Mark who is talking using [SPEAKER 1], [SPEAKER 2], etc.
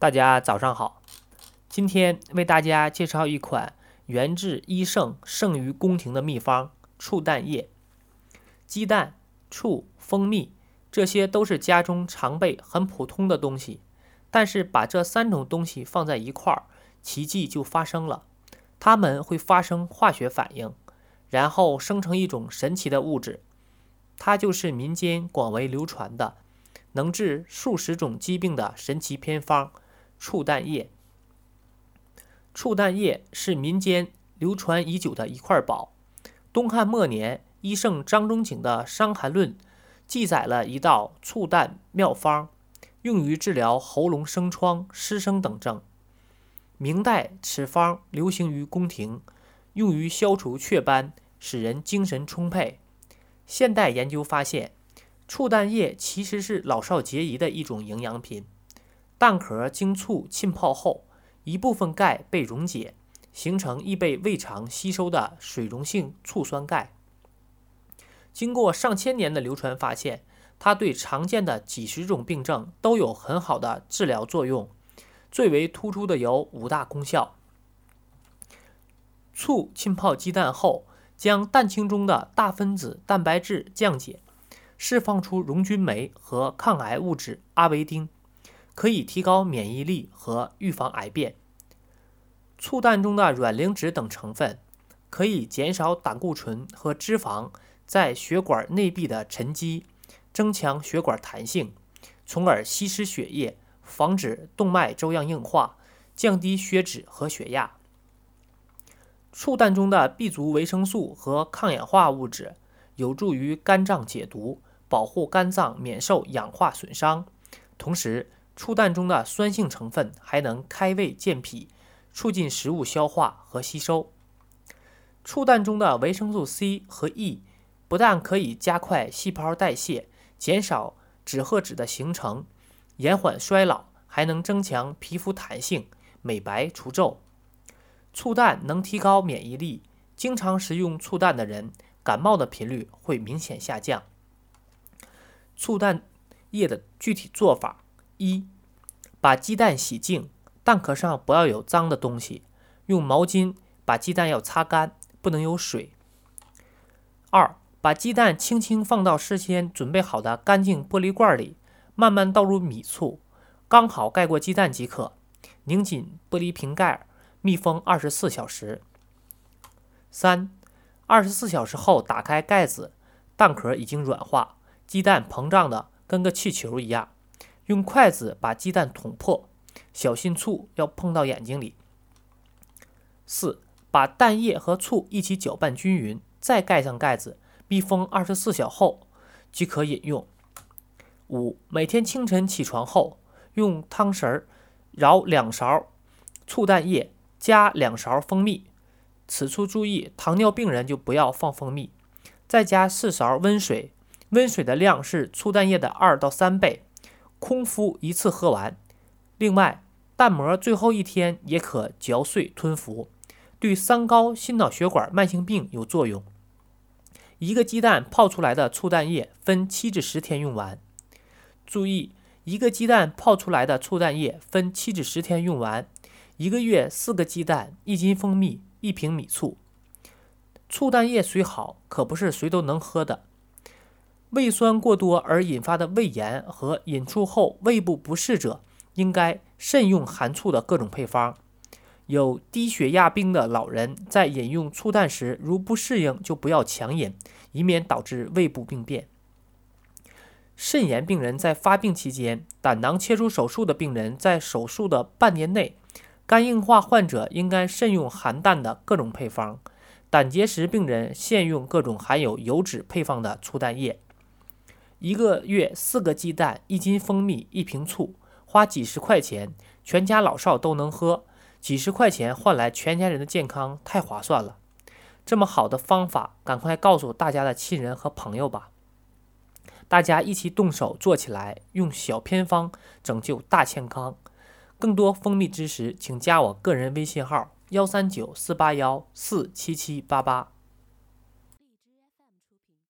[SPEAKER 1] 大家早上好，今天为大家介绍一款源自医圣圣于宫廷的秘方——醋蛋液。鸡蛋、醋、蜂蜜，这些都是家中常备、很普通的东西。但是把这三种东西放在一块儿，奇迹就发生了，它们会发生化学反应，然后生成一种神奇的物质，它就是民间广为流传的。能治数十种疾病的神奇偏方——醋蛋液。醋蛋液是民间流传已久的一块宝。东汉末年，医圣张仲景的《伤寒论》记载了一道醋蛋妙方，用于治疗喉咙生疮、失声等症。明代，此方流行于宫廷，用于消除雀斑，使人精神充沛。现代研究发现。醋蛋液其实是老少皆宜的一种营养品。蛋壳经醋浸泡后，一部分钙被溶解，形成易被胃肠吸收的水溶性醋酸钙。经过上千年的流传，发现它对常见的几十种病症都有很好的治疗作用。最为突出的有五大功效：醋浸泡鸡蛋后，将蛋清中的大分子蛋白质降解。释放出溶菌酶和抗癌物质阿维丁，可以提高免疫力和预防癌变。醋蛋中的卵磷脂等成分可以减少胆固醇和脂肪在血管内壁的沉积，增强血管弹性，从而稀释血液，防止动脉粥样硬化，降低血脂和血压。醋蛋中的 B 族维生素和抗氧化物质有助于肝脏解毒。保护肝脏免受氧化损伤，同时醋蛋中的酸性成分还能开胃健脾，促进食物消化和吸收。醋蛋中的维生素 C 和 E 不但可以加快细胞代谢，减少脂褐质的形成，延缓衰老，还能增强皮肤弹性，美白除皱。醋蛋能提高免疫力，经常食用醋蛋的人，感冒的频率会明显下降。醋蛋液的具体做法：一、把鸡蛋洗净，蛋壳上不要有脏的东西，用毛巾把鸡蛋要擦干，不能有水。二、把鸡蛋轻轻放到事先准备好的干净玻璃罐里，慢慢倒入米醋，刚好盖过鸡蛋即可，拧紧玻璃瓶盖，密封二十四小时。三、二十四小时后打开盖子，蛋壳已经软化。鸡蛋膨胀的跟个气球一样，用筷子把鸡蛋捅破，小心醋要碰到眼睛里。四，把蛋液和醋一起搅拌均匀，再盖上盖子，密封二十四小时后即可饮用。五，每天清晨起床后，用汤匙舀两勺醋蛋液，加两勺蜂蜜。此处注意，糖尿病人就不要放蜂蜜。再加四勺温水。温水的量是醋蛋液的二到三倍，空腹一次喝完。另外，蛋膜最后一天也可嚼碎吞服，对三高、心脑血管慢性病有作用。一个鸡蛋泡出来的醋蛋液分七至十天用完。注意，一个鸡蛋泡出来的醋蛋液分七至十天用完。一个月四个鸡蛋，一斤蜂蜜，一瓶米醋。醋蛋液虽好，可不是谁都能喝的。胃酸过多而引发的胃炎和饮醋后胃部不适者，应该慎用含醋的各种配方。有低血压病的老人在饮用醋蛋时，如不适应就不要强饮，以免导致胃部病变。肾炎病人在发病期间，胆囊切除手术的病人在手术的半年内，肝硬化患者应该慎用含氮的各种配方。胆结石病人限用各种含有油脂配方的醋蛋液。一个月四个鸡蛋，一斤蜂蜜，一瓶醋，花几十块钱，全家老少都能喝。几十块钱换来全家人的健康，太划算了！这么好的方法，赶快告诉大家的亲人和朋友吧！大家一起动手做起来，用小偏方拯救大健康。更多蜂蜜知识，请加我个人微信号：幺三九四八幺四七七八八。